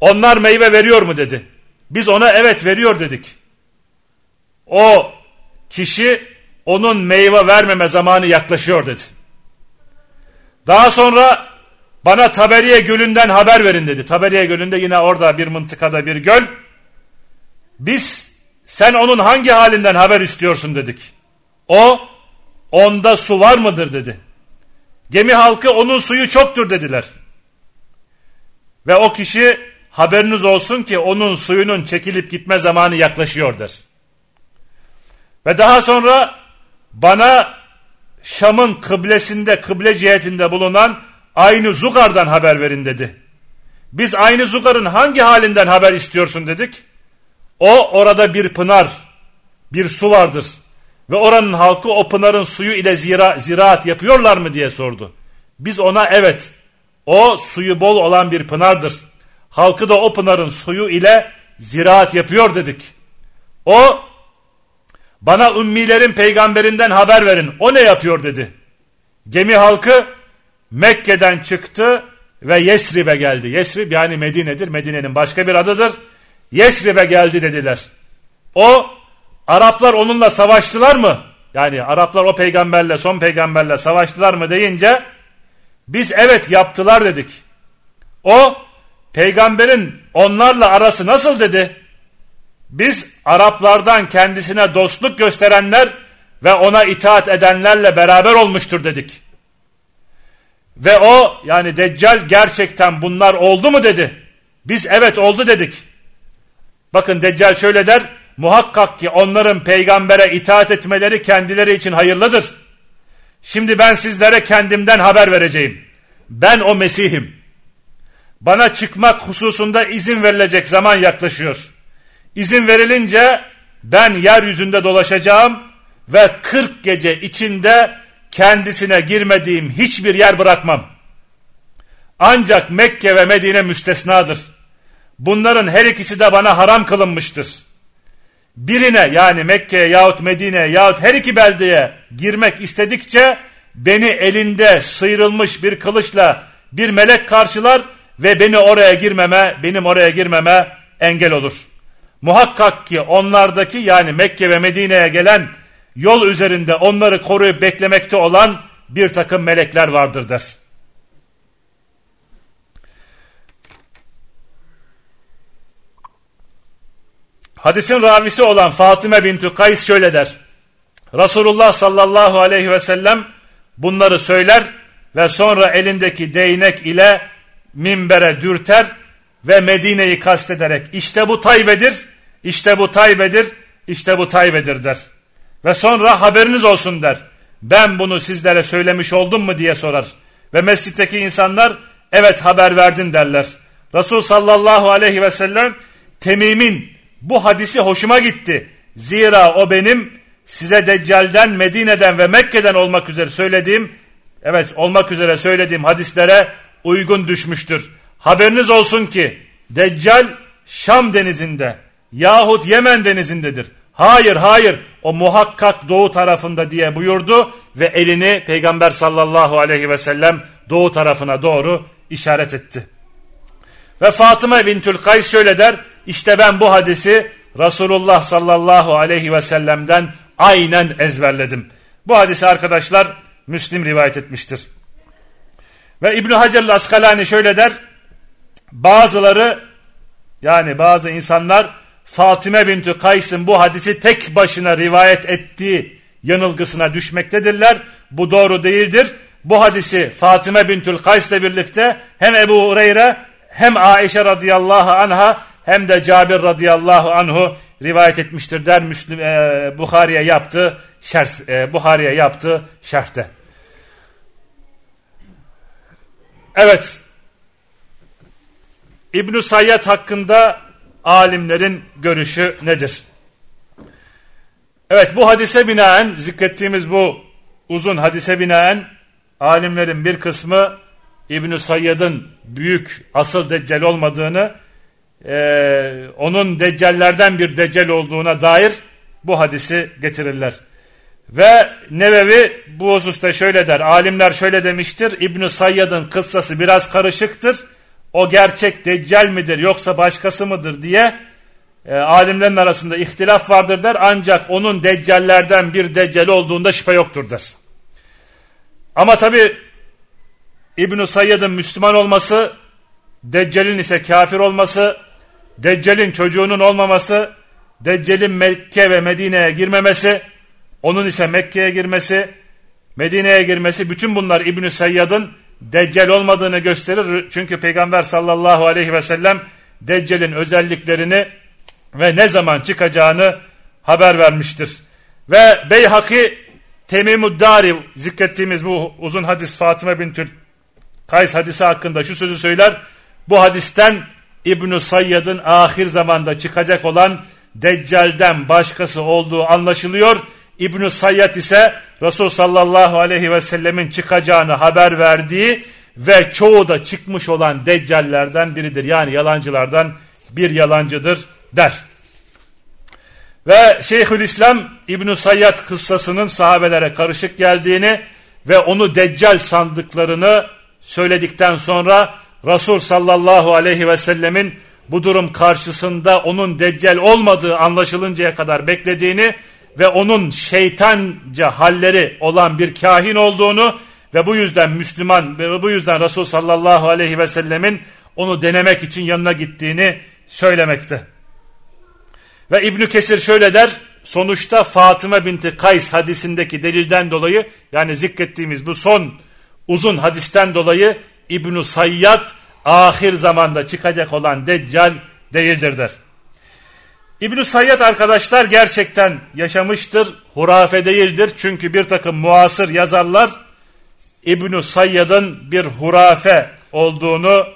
S1: Onlar meyve veriyor mu dedi. Biz ona evet veriyor dedik. O kişi onun meyve vermeme zamanı yaklaşıyor dedi. Daha sonra bana Taberiye Gölü'nden haber verin dedi. Taberiye Gölü'nde yine orada bir mıntıkada bir göl. Biz sen onun hangi halinden haber istiyorsun dedik. O onda su var mıdır dedi. Gemi halkı onun suyu çoktur dediler. Ve o kişi haberiniz olsun ki onun suyunun çekilip gitme zamanı yaklaşıyordur. Ve daha sonra bana Şam'ın kıblesinde, kıble cihetinde bulunan aynı Zugar'dan haber verin dedi. Biz aynı Zugar'ın hangi halinden haber istiyorsun dedik. O orada bir pınar, bir su vardır. Ve oranın halkı o pınarın suyu ile zira, ziraat yapıyorlar mı diye sordu. Biz ona evet, o suyu bol olan bir pınardır. Halkı da o pınarın suyu ile ziraat yapıyor dedik. O bana ümmilerin peygamberinden haber verin. O ne yapıyor dedi. Gemi halkı Mekke'den çıktı ve Yesrib'e geldi. Yesrib yani Medine'dir. Medine'nin başka bir adıdır. Yesrib'e geldi dediler. O Araplar onunla savaştılar mı? Yani Araplar o peygamberle son peygamberle savaştılar mı deyince biz evet yaptılar dedik. O peygamberin onlarla arası nasıl dedi? Biz Araplardan kendisine dostluk gösterenler ve ona itaat edenlerle beraber olmuştur dedik. Ve o yani Deccal gerçekten bunlar oldu mu dedi. Biz evet oldu dedik. Bakın Deccal şöyle der. Muhakkak ki onların peygambere itaat etmeleri kendileri için hayırlıdır. Şimdi ben sizlere kendimden haber vereceğim. Ben o Mesih'im. Bana çıkmak hususunda izin verilecek zaman yaklaşıyor. İzin verilince ben yeryüzünde dolaşacağım ve 40 gece içinde kendisine girmediğim hiçbir yer bırakmam. Ancak Mekke ve Medine müstesnadır. Bunların her ikisi de bana haram kılınmıştır. Birine yani Mekke'ye yahut Medine'ye yahut her iki beldeye girmek istedikçe beni elinde sıyrılmış bir kılıçla bir melek karşılar ve beni oraya girmeme, benim oraya girmeme engel olur. Muhakkak ki onlardaki yani Mekke ve Medine'ye gelen yol üzerinde onları koruyup beklemekte olan bir takım melekler vardır der. Hadisin ravisi olan Fatıma binti Kays şöyle der. Resulullah sallallahu aleyhi ve sellem bunları söyler ve sonra elindeki değnek ile minbere dürter ve Medine'yi kastederek işte bu Taybe'dir, işte bu Taybe'dir, işte bu Taybe'dir der. Ve sonra haberiniz olsun der. Ben bunu sizlere söylemiş oldum mu diye sorar. Ve mescitteki insanlar evet haber verdin derler. Resul sallallahu aleyhi ve sellem Temim'in bu hadisi hoşuma gitti. Zira o benim size Deccal'den, Medine'den ve Mekke'den olmak üzere söylediğim, evet olmak üzere söylediğim hadislere uygun düşmüştür. Haberiniz olsun ki Deccal Şam denizinde yahut Yemen denizindedir. Hayır hayır o muhakkak doğu tarafında diye buyurdu ve elini Peygamber sallallahu aleyhi ve sellem doğu tarafına doğru işaret etti. Ve Fatıma bintül Kays şöyle der. İşte ben bu hadisi Resulullah sallallahu aleyhi ve sellem'den aynen ezberledim. Bu hadisi arkadaşlar Müslim rivayet etmiştir. Ve İbn Hacer Askalani şöyle der. Bazıları yani bazı insanlar Fatime bintü Kays'ın bu hadisi tek başına rivayet ettiği yanılgısına düşmektedirler. Bu doğru değildir. Bu hadisi Fatime bintül Kays ile birlikte hem Ebu Hureyre hem Aişe radıyallahu anha hem de Cabir radıyallahu anhu rivayet etmiştir der Müslüm e, Buhari'ye yaptı şerh e, Buhari'ye yaptı şerhte. Evet. İbn Sayyad hakkında alimlerin görüşü nedir? Evet bu hadise binaen zikrettiğimiz bu uzun hadise binaen alimlerin bir kısmı İbn Sayyad'ın büyük asıl deccal olmadığını e, onun deccallerden bir deccal olduğuna dair bu hadisi getirirler. Ve Nevevi bu hususta şöyle der. Alimler şöyle demiştir. İbn Sayyad'ın kıssası biraz karışıktır. O gerçek deccal midir yoksa başkası mıdır diye e, alimlerin arasında ihtilaf vardır der. Ancak onun deccallerden bir deccal olduğunda şüphe yoktur der. Ama tabi İbn Sayyad'ın Müslüman olması, Deccal'in ise kafir olması, Deccal'in çocuğunun olmaması, Deccal'in Mekke ve Medine'ye girmemesi, onun ise Mekke'ye girmesi, Medine'ye girmesi bütün bunlar İbn-i Seyyad'ın Deccal olmadığını gösterir. Çünkü Peygamber sallallahu aleyhi ve sellem Deccal'in özelliklerini ve ne zaman çıkacağını haber vermiştir. Ve Beyhaki Temimuddari zikrettiğimiz bu uzun hadis Fatıma bintül Kays hadisi hakkında şu sözü söyler. Bu hadisten İbn-i Sayyad'ın ahir zamanda çıkacak olan Deccal'den başkası olduğu anlaşılıyor İbn-i Sayyad ise Resul sallallahu aleyhi ve sellemin çıkacağını haber verdiği ve çoğu da çıkmış olan deccallerden biridir. Yani yalancılardan bir yalancıdır der. Ve Şeyhülislam İbn-i Sayyad kıssasının sahabelere karışık geldiğini ve onu deccal sandıklarını söyledikten sonra Resul sallallahu aleyhi ve sellemin bu durum karşısında onun deccal olmadığı anlaşılıncaya kadar beklediğini ve onun şeytanca halleri olan bir kahin olduğunu ve bu yüzden Müslüman ve bu yüzden Resul sallallahu aleyhi ve sellemin onu denemek için yanına gittiğini söylemekte. Ve İbn Kesir şöyle der, sonuçta Fatıma binti Kays hadisindeki delilden dolayı yani zikrettiğimiz bu son uzun hadisten dolayı İbn Sayyad ahir zamanda çıkacak olan Deccal değildir der. İbn-i Sayyad arkadaşlar gerçekten yaşamıştır, hurafe değildir. Çünkü bir takım muasır yazarlar İbn-i Sayyad'ın bir hurafe olduğunu,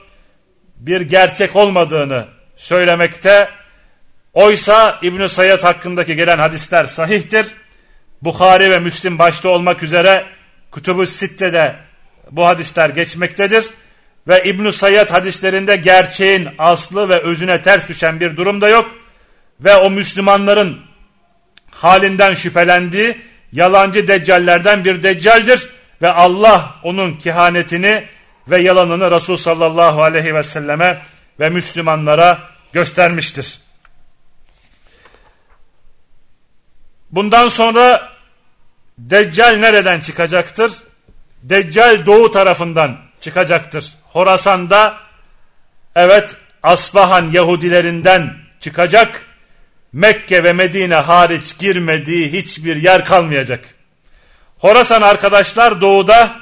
S1: bir gerçek olmadığını söylemekte. Oysa İbn-i Sayyad hakkındaki gelen hadisler sahihtir. Bukhari ve Müslim başta olmak üzere Kütüb-ü Sitte'de bu hadisler geçmektedir. Ve İbn-i Sayyad hadislerinde gerçeğin aslı ve özüne ters düşen bir durum da yok ve o Müslümanların halinden şüphelendiği yalancı deccallerden bir deccaldir ve Allah onun kehanetini ve yalanını Resul sallallahu aleyhi ve selleme ve Müslümanlara göstermiştir. Bundan sonra Deccal nereden çıkacaktır? Deccal doğu tarafından çıkacaktır. Horasan'da evet Asbahan Yahudilerinden çıkacak Mekke ve Medine hariç girmediği hiçbir yer kalmayacak. Horasan arkadaşlar doğuda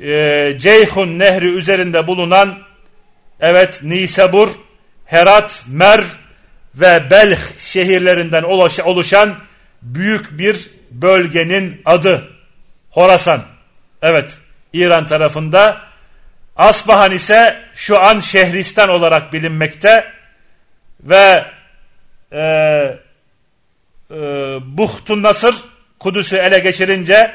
S1: e, Ceyhun Nehri üzerinde bulunan evet Nisebur, Herat, Merv ve Belh şehirlerinden oluşan büyük bir bölgenin adı Horasan. Evet İran tarafında Asbahan ise şu an Şehristan olarak bilinmekte ve e, e, Buhtun Nasır Kudüs'ü ele geçirince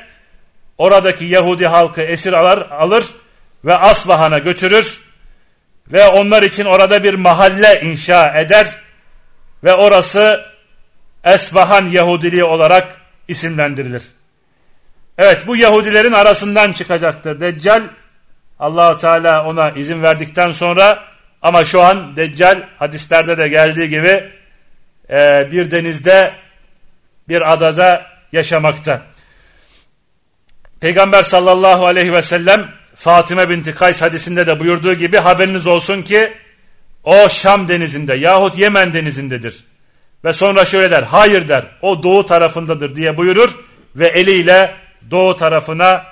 S1: oradaki Yahudi halkı esir alır, alır ve Asbahan'a götürür ve onlar için orada bir mahalle inşa eder ve orası Esbahan Yahudiliği olarak isimlendirilir. Evet bu Yahudilerin arasından çıkacaktır. Deccal allah Teala ona izin verdikten sonra Ama şu an Deccal hadislerde de geldiği gibi e, bir denizde bir adada yaşamakta. Peygamber sallallahu aleyhi ve sellem Fatime binti Kays hadisinde de buyurduğu gibi haberiniz olsun ki o Şam denizinde yahut Yemen denizindedir. Ve sonra şöyle der hayır der o doğu tarafındadır diye buyurur ve eliyle doğu tarafına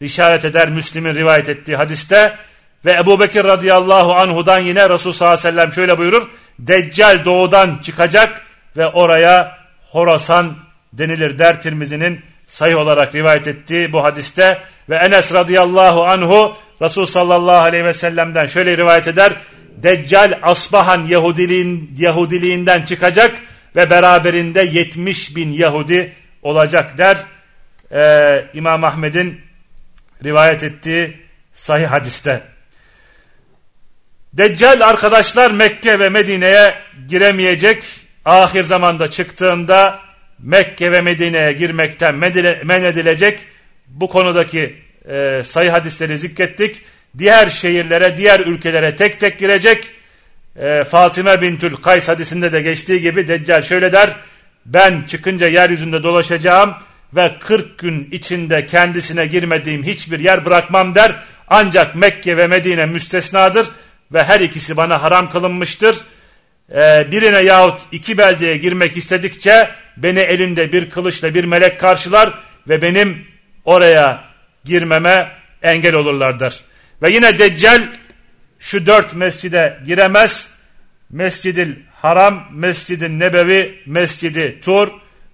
S1: işaret eder Müslim'in rivayet ettiği hadiste ve Ebu Bekir radıyallahu anhudan yine Resul sallallahu aleyhi ve sellem şöyle buyurur Deccal doğudan çıkacak ve oraya Horasan denilir der Tirmizi'nin sayı olarak rivayet ettiği bu hadiste ve Enes radıyallahu anhu Resul sallallahu aleyhi ve sellem'den şöyle rivayet eder Deccal Asbahan Yahudiliğin, Yahudiliğinden çıkacak ve beraberinde 70 bin Yahudi olacak der. Ee, İmam Ahmet'in rivayet ettiği sahih hadiste. Deccal arkadaşlar Mekke ve Medine'ye giremeyecek. Ahir zamanda çıktığında Mekke ve Medine'ye girmekten men edilecek. Bu konudaki e, sayı hadisleri zikrettik. Diğer şehirlere, diğer ülkelere tek tek girecek. E, Fatime Bintül Kays hadisinde de geçtiği gibi Deccal şöyle der. Ben çıkınca yeryüzünde dolaşacağım ve 40 gün içinde kendisine girmediğim hiçbir yer bırakmam der. Ancak Mekke ve Medine müstesnadır ve her ikisi bana haram kılınmıştır. Ee, birine yahut iki beldeye girmek istedikçe beni elinde bir kılıçla bir melek karşılar ve benim oraya girmeme engel olurlardır. Ve yine Deccal şu dört mescide giremez. Mescidil Haram, Mescid-i Nebevi, Mescidi Tur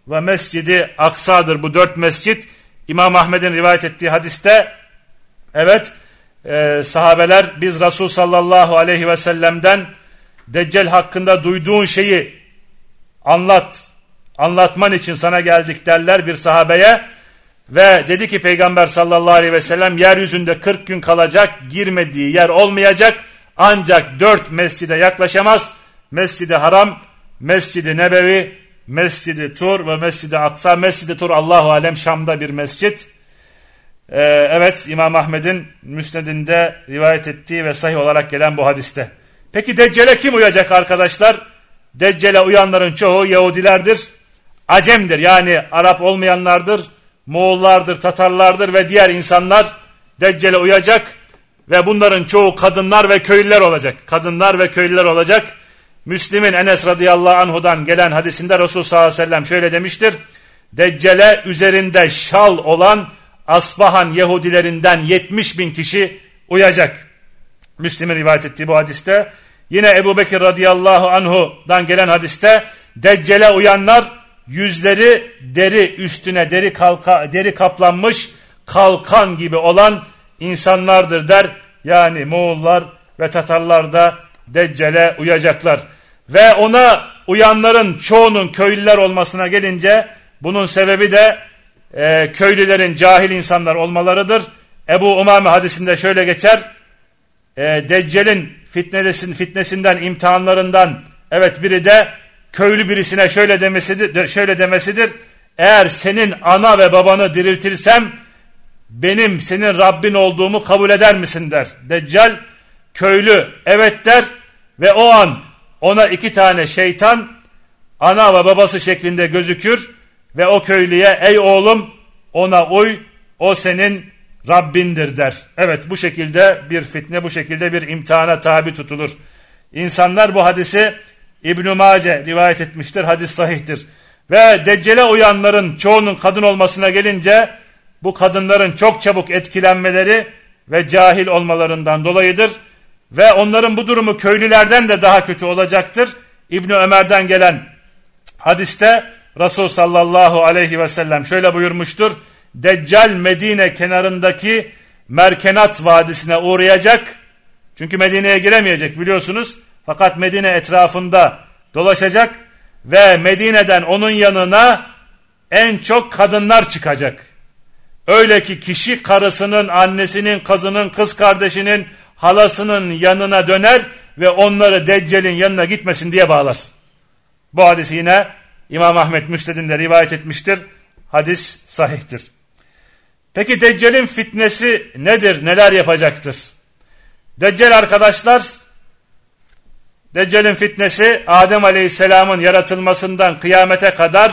S1: ve Mescidi Aksa'dır bu dört mescit. İmam Ahmet'in rivayet ettiği hadiste evet e, sahabeler biz Resul sallallahu aleyhi ve sellem'den Deccal hakkında duyduğun şeyi anlat, anlatman için sana geldik derler bir sahabeye. Ve dedi ki Peygamber sallallahu aleyhi ve sellem yeryüzünde 40 gün kalacak girmediği yer olmayacak ancak dört mescide yaklaşamaz. Mescidi Haram, Mescidi Nebevi, Mescidi Tur ve Mescidi Aksa. Mescidi Tur Allahu Alem Şam'da bir mescit. Ee, evet İmam Ahmet'in müsnedinde rivayet ettiği ve sahih olarak gelen bu hadiste. Peki Deccale kim uyacak arkadaşlar? Deccale uyanların çoğu Yahudilerdir. Acemdir yani Arap olmayanlardır. Moğollardır, Tatarlardır ve diğer insanlar Deccale uyacak ve bunların çoğu kadınlar ve köylüler olacak. Kadınlar ve köylüler olacak. Müslim'in Enes radıyallahu anhudan gelen hadisinde Resul sallallahu aleyhi ve sellem şöyle demiştir. Deccale üzerinde şal olan Asbahan Yahudilerinden 70 bin kişi uyacak. Müslim'in rivayet ettiği bu hadiste. Yine Ebu Bekir radıyallahu anhudan gelen hadiste Deccale uyanlar yüzleri deri üstüne deri, kalka, deri kaplanmış kalkan gibi olan insanlardır der. Yani Moğollar ve Tatarlar da Deccale uyacaklar. Ve ona uyanların çoğunun köylüler olmasına gelince bunun sebebi de e, köylülerin cahil insanlar olmalarıdır. Ebu Umame hadisinde şöyle geçer. E, Deccal'in fitnesin, fitnesinden, imtihanlarından evet biri de köylü birisine şöyle demesidir, şöyle demesidir. Eğer senin ana ve babanı diriltirsem benim senin Rabbin olduğumu kabul eder misin der. Deccal köylü evet der ve o an ona iki tane şeytan ana ve babası şeklinde gözükür ve o köylüye ey oğlum ona uy o senin Rabbindir der. Evet bu şekilde bir fitne bu şekilde bir imtihana tabi tutulur. İnsanlar bu hadisi İbn-i Mace rivayet etmiştir. Hadis sahihtir. Ve Deccale uyanların çoğunun kadın olmasına gelince bu kadınların çok çabuk etkilenmeleri ve cahil olmalarından dolayıdır. Ve onların bu durumu köylülerden de daha kötü olacaktır. İbni Ömer'den gelen hadiste Resul sallallahu aleyhi ve sellem şöyle buyurmuştur. Deccal Medine kenarındaki Merkenat Vadisi'ne uğrayacak. Çünkü Medine'ye giremeyecek biliyorsunuz. Fakat Medine etrafında dolaşacak ve Medine'den onun yanına en çok kadınlar çıkacak. Öyle ki kişi karısının, annesinin, kızının, kız kardeşinin, halasının yanına döner ve onları Deccal'in yanına gitmesin diye bağlar. Bu hadisi yine İmam Ahmet Müsned'inde rivayet etmiştir. Hadis sahihtir. Peki Deccal'in fitnesi nedir? Neler yapacaktır? Deccal arkadaşlar Deccal'in fitnesi Adem Aleyhisselam'ın yaratılmasından kıyamete kadar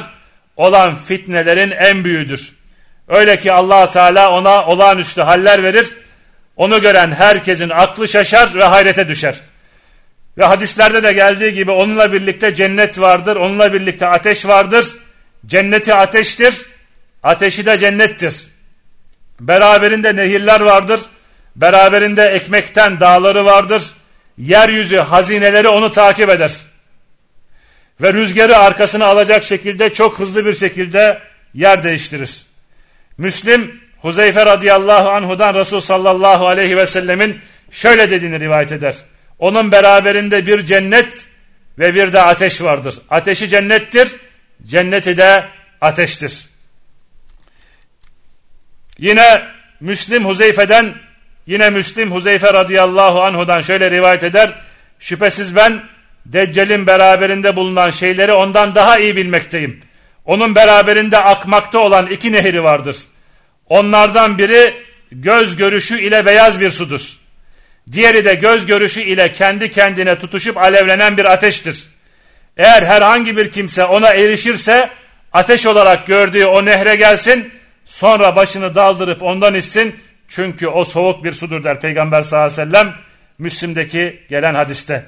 S1: olan fitnelerin en büyüğüdür. Öyle ki allah Teala ona olağanüstü haller verir. Onu gören herkesin aklı şaşar ve hayrete düşer. Ve hadislerde de geldiği gibi onunla birlikte cennet vardır, onunla birlikte ateş vardır. Cenneti ateştir, ateşi de cennettir. Beraberinde nehirler vardır, beraberinde ekmekten dağları vardır. Yeryüzü hazineleri onu takip eder. Ve rüzgarı arkasına alacak şekilde çok hızlı bir şekilde yer değiştirir. Müslim Huzeyfe radıyallahu anhudan Resul sallallahu aleyhi ve sellemin şöyle dediğini rivayet eder. Onun beraberinde bir cennet ve bir de ateş vardır. Ateşi cennettir, cenneti de ateştir. Yine Müslim Huzeyfe'den yine Müslim Huzeyfe radıyallahu anhudan şöyle rivayet eder. Şüphesiz ben Deccal'in beraberinde bulunan şeyleri ondan daha iyi bilmekteyim. Onun beraberinde akmakta olan iki nehri vardır. Onlardan biri göz görüşü ile beyaz bir sudur. Diğeri de göz görüşü ile kendi kendine tutuşup alevlenen bir ateştir. Eğer herhangi bir kimse ona erişirse ateş olarak gördüğü o nehre gelsin sonra başını daldırıp ondan içsin çünkü o soğuk bir sudur der Peygamber sallallahu aleyhi ve sellem Müslim'deki gelen hadiste.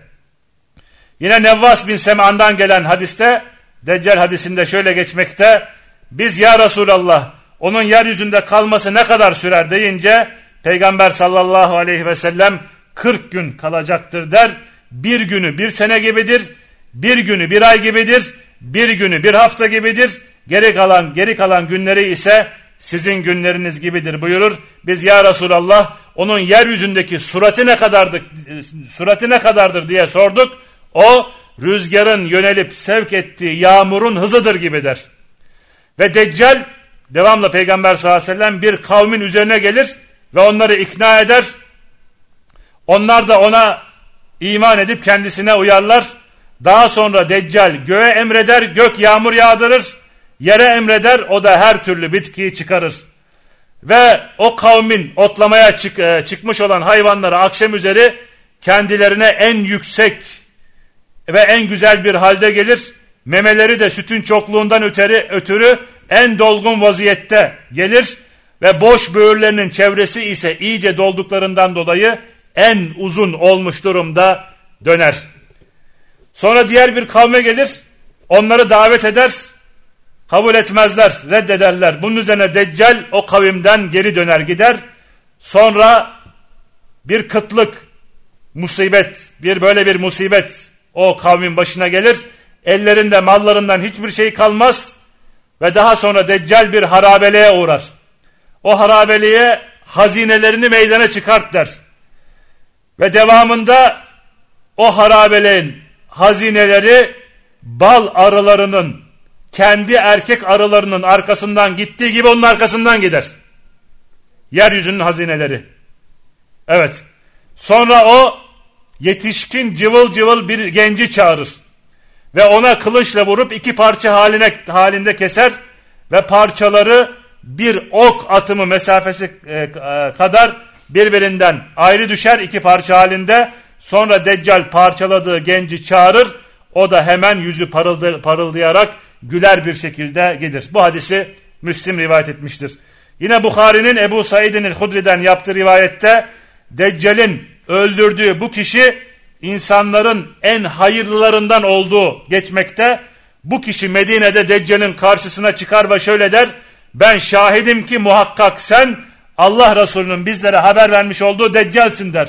S1: Yine Nevvas bin Sem'an'dan gelen hadiste Deccal hadisinde şöyle geçmekte biz ya Resulallah onun yeryüzünde kalması ne kadar sürer deyince Peygamber sallallahu aleyhi ve sellem 40 gün kalacaktır der. Bir günü bir sene gibidir, bir günü bir ay gibidir, bir günü bir hafta gibidir. Geri kalan geri kalan günleri ise sizin günleriniz gibidir buyurur. Biz ya Resulallah onun yeryüzündeki suratı ne kadardır, suratı ne kadardır diye sorduk. O rüzgarın yönelip sevk ettiği yağmurun hızıdır gibi der. Ve Deccal devamlı Peygamber sallallahu aleyhi ve sellem bir kavmin üzerine gelir ve onları ikna eder. Onlar da ona iman edip kendisine uyarlar. Daha sonra Deccal göğe emreder, gök yağmur yağdırır. Yere emreder, o da her türlü bitkiyi çıkarır. Ve o kavmin otlamaya çık, e, çıkmış olan hayvanları akşam üzeri kendilerine en yüksek ve en güzel bir halde gelir. Memeleri de sütün çokluğundan ötürü, ötürü en dolgun vaziyette gelir ve boş böğürlerinin çevresi ise iyice dolduklarından dolayı en uzun olmuş durumda döner. Sonra diğer bir kavme gelir, onları davet eder, kabul etmezler, reddederler. Bunun üzerine Deccal o kavimden geri döner gider. Sonra bir kıtlık, musibet, bir böyle bir musibet o kavmin başına gelir. Ellerinde mallarından hiçbir şey kalmaz ve daha sonra Deccal bir harabeliğe uğrar. O harabeliğe hazinelerini meydana çıkart der. Ve devamında o harabeliğin hazineleri bal arılarının kendi erkek arılarının arkasından gittiği gibi onun arkasından gider. Yeryüzünün hazineleri. Evet. Sonra o yetişkin cıvıl cıvıl bir genci çağırır. Ve ona kılıçla vurup iki parça haline, halinde keser ve parçaları bir ok atımı mesafesi e, e, kadar birbirinden ayrı düşer iki parça halinde. Sonra Deccal parçaladığı genci çağırır. O da hemen yüzü parıldayarak güler bir şekilde gelir. Bu hadisi Müslim rivayet etmiştir. Yine Bukhari'nin Ebu Said'in el-Hudri'den yaptığı rivayette Deccal'in öldürdüğü bu kişi insanların en hayırlılarından olduğu geçmekte. Bu kişi Medine'de Deccal'in karşısına çıkar ve şöyle der. Ben şahidim ki muhakkak sen Allah Resulü'nün bizlere haber vermiş olduğu Deccal'sin der.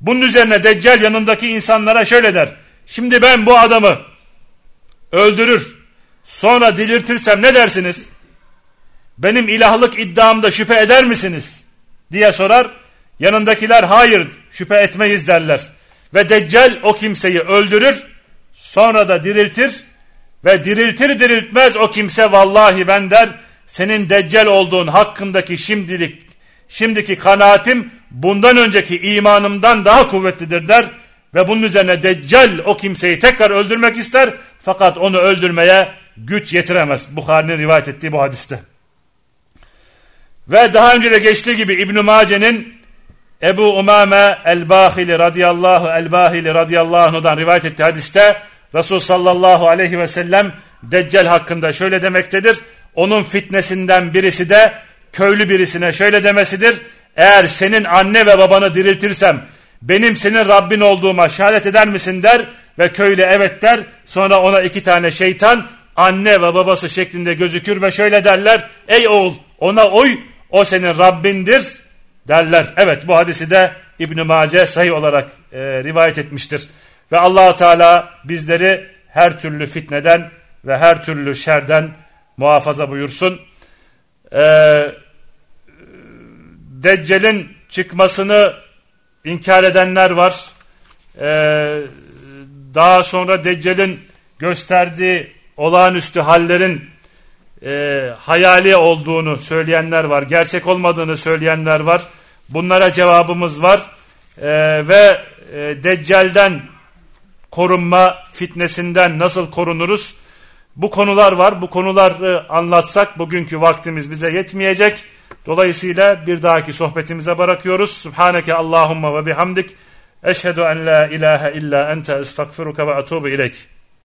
S1: Bunun üzerine Deccal yanındaki insanlara şöyle der. Şimdi ben bu adamı öldürür sonra diriltirsem ne dersiniz? Benim ilahlık iddiamda şüphe eder misiniz? diye sorar. Yanındakiler hayır şüphe etmeyiz derler. Ve Deccal o kimseyi öldürür sonra da diriltir ve diriltir diriltmez o kimse vallahi ben der senin Deccal olduğun hakkındaki şimdilik şimdiki kanaatim bundan önceki imanımdan daha kuvvetlidir der ve bunun üzerine Deccal o kimseyi tekrar öldürmek ister fakat onu öldürmeye güç yetiremez. Bukhari'nin rivayet ettiği bu hadiste. Ve daha önce de geçtiği gibi İbn-i Mace'nin Ebu Umame el-Bahili radıyallahu el-Bahili radıyallahu anhudan rivayet etti hadiste Resul sallallahu aleyhi ve sellem Deccal hakkında şöyle demektedir. Onun fitnesinden birisi de köylü birisine şöyle demesidir. Eğer senin anne ve babanı diriltirsem benim senin Rabbin olduğuma şehadet eder misin der ve köylü evet der. Sonra ona iki tane şeytan anne ve babası şeklinde gözükür ve şöyle derler. Ey oğul ona oy o senin Rabbindir derler. Evet bu hadisi de İbn-i Mace sahih olarak e, rivayet etmiştir. Ve allah Teala bizleri her türlü fitneden ve her türlü şerden muhafaza buyursun. Ee, Deccal'in çıkmasını inkar edenler var. Ee, daha sonra Deccal'in gösterdiği olağanüstü hallerin e, hayali olduğunu söyleyenler var. Gerçek olmadığını söyleyenler var. Bunlara cevabımız var. E, ve e, Deccal'den korunma fitnesinden nasıl korunuruz? Bu konular var. Bu konuları anlatsak bugünkü vaktimiz bize yetmeyecek. Dolayısıyla bir dahaki sohbetimize bırakıyoruz. Subhaneke Allahumma ve bihamdik. Eşhedü en la ilahe illa ente estağfiruka ve atubu ileyk.